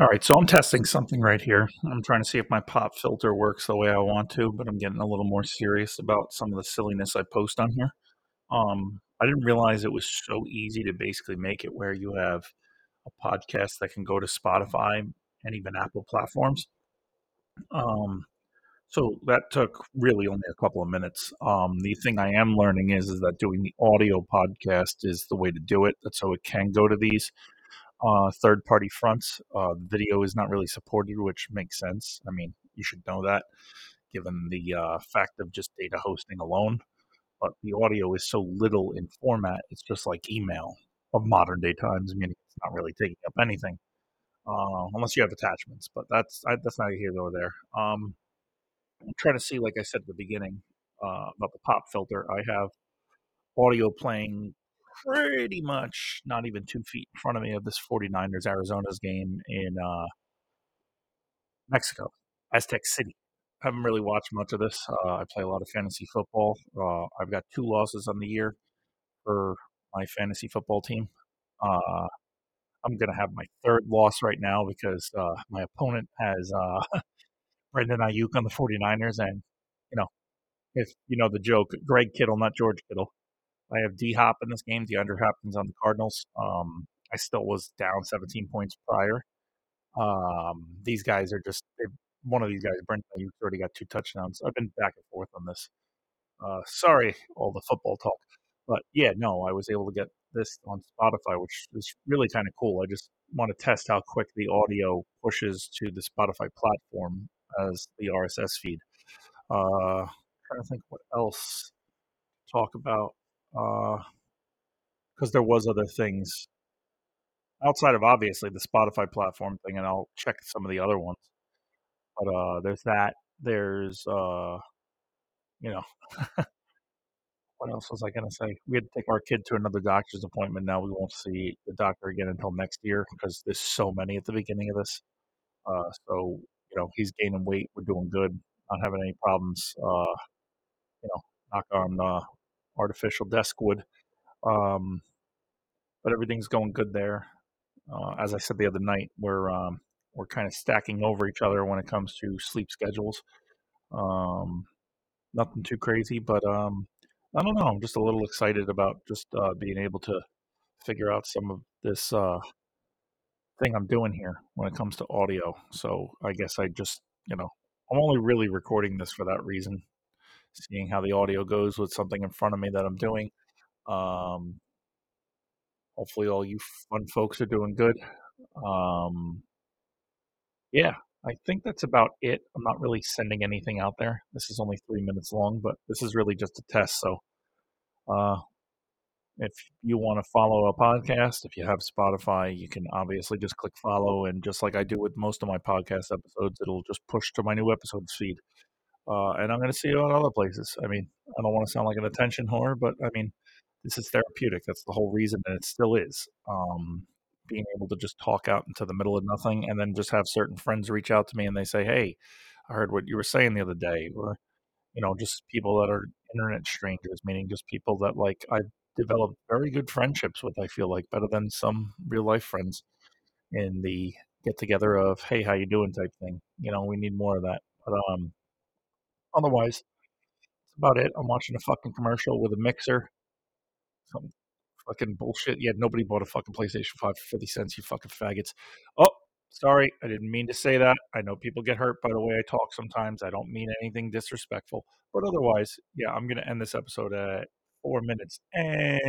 All right, so I'm testing something right here. I'm trying to see if my pop filter works the way I want to, but I'm getting a little more serious about some of the silliness I post on here. Um, I didn't realize it was so easy to basically make it where you have a podcast that can go to Spotify and even Apple platforms. Um, so that took really only a couple of minutes. Um, the thing I am learning is is that doing the audio podcast is the way to do it. So it can go to these uh, third party fronts. Uh, video is not really supported, which makes sense. I mean, you should know that given the uh, fact of just data hosting alone. But the audio is so little in format, it's just like email of modern day times, meaning it's not really taking up anything. Uh, unless you have attachments, but that's I, that's neither here nor there. Um, I'm trying to see, like I said at the beginning, uh, about the pop filter. I have audio playing pretty much not even two feet in front of me of this 49ers Arizona's game in uh, Mexico, Aztec City. I haven't really watched much of this. Uh, I play a lot of fantasy football. Uh, I've got two losses on the year for my fantasy football team. Uh, I'm going to have my third loss right now because uh, my opponent has uh, Brandon Aiyuk on the 49ers. And, you know, if you know the joke, Greg Kittle, not George Kittle. I have D Hop in this game, DeAndre Hopkins on the Cardinals. Um, I still was down 17 points prior. Um, these guys are just one of these guys, Brent, you already got two touchdowns. I've been back and forth on this. Uh, sorry, all the football talk, but yeah, no, I was able to get this on Spotify, which is really kind of cool. I just want to test how quick the audio pushes to the Spotify platform as the RSS feed. Uh, trying to think what else talk about because uh, there was other things outside of obviously the Spotify platform thing, and I'll check some of the other ones. But uh, there's that. There's uh, you know, what else was I to say? We had to take our kid to another doctor's appointment. Now we won't see the doctor again until next year because there's so many at the beginning of this. Uh, so you know, he's gaining weight. We're doing good. Not having any problems. Uh, you know, knock on uh, artificial desk wood. Um, but everything's going good there. Uh, as I said the other night, we're um, we're kind of stacking over each other when it comes to sleep schedules. Um, nothing too crazy, but um, I don't know. I'm just a little excited about just uh, being able to figure out some of this uh, thing I'm doing here when it comes to audio. So I guess I just, you know, I'm only really recording this for that reason, seeing how the audio goes with something in front of me that I'm doing. Um, hopefully, all you fun folks are doing good. Um, yeah, I think that's about it. I'm not really sending anything out there. This is only three minutes long, but this is really just a test. So, uh, if you want to follow a podcast, if you have Spotify, you can obviously just click follow. And just like I do with most of my podcast episodes, it'll just push to my new episodes feed. Uh, and I'm going to see you at other places. I mean, I don't want to sound like an attention whore, but I mean, this is therapeutic. That's the whole reason, and it still is. Um, being able to just talk out into the middle of nothing, and then just have certain friends reach out to me and they say, "Hey, I heard what you were saying the other day," or you know, just people that are internet strangers, meaning just people that like I've developed very good friendships with. I feel like better than some real life friends in the get together of "Hey, how you doing?" type thing. You know, we need more of that. But um, otherwise, that's about it. I'm watching a fucking commercial with a mixer some fucking bullshit. Yeah, nobody bought a fucking PlayStation 5 for 50 cents, you fucking faggots. Oh, sorry. I didn't mean to say that. I know people get hurt by the way I talk sometimes. I don't mean anything disrespectful. But otherwise, yeah, I'm going to end this episode at four minutes and